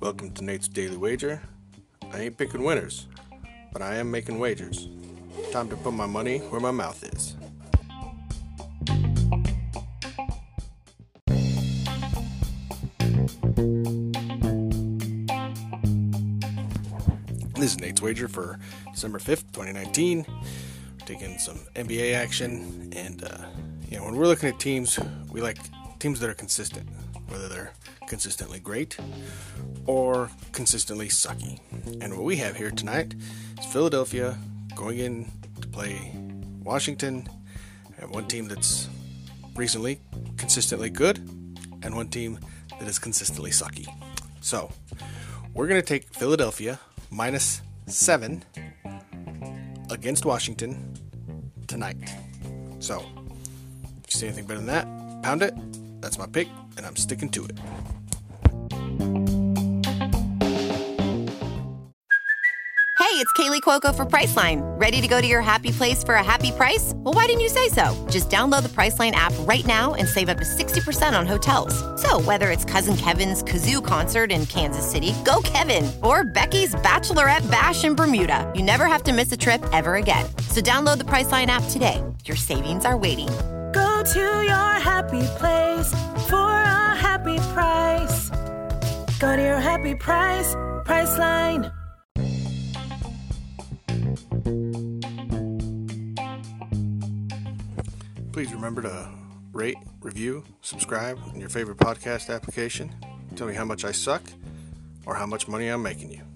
Welcome to Nate's Daily Wager. I ain't picking winners, but I am making wagers. Time to put my money where my mouth is. This is Nate's Wager for December 5th, 2019. We're taking some NBA action, and uh, you know, when we're looking at teams, we like teams that are consistent, whether they're consistently great or consistently sucky. And what we have here tonight is Philadelphia going in to play Washington, and one team that's recently consistently good, and one team that is consistently sucky. So, we're going to take Philadelphia minus seven against Washington tonight. So, you see anything better than that, pound it. That's my pick, and I'm sticking to it. Hey, it's Kaley Cuoco for Priceline. Ready to go to your happy place for a happy price? Well, why didn't you say so? Just download the Priceline app right now and save up to 60% on hotels. So, whether it's Cousin Kevin's Kazoo concert in Kansas City, go Kevin, or Becky's Bachelorette Bash in Bermuda, you never have to miss a trip ever again. So, download the Priceline app today. Your savings are waiting. To your happy place for a happy price. Go to your happy price, Priceline. Please remember to rate, review, subscribe in your favorite podcast application. Tell me how much I suck or how much money I'm making you.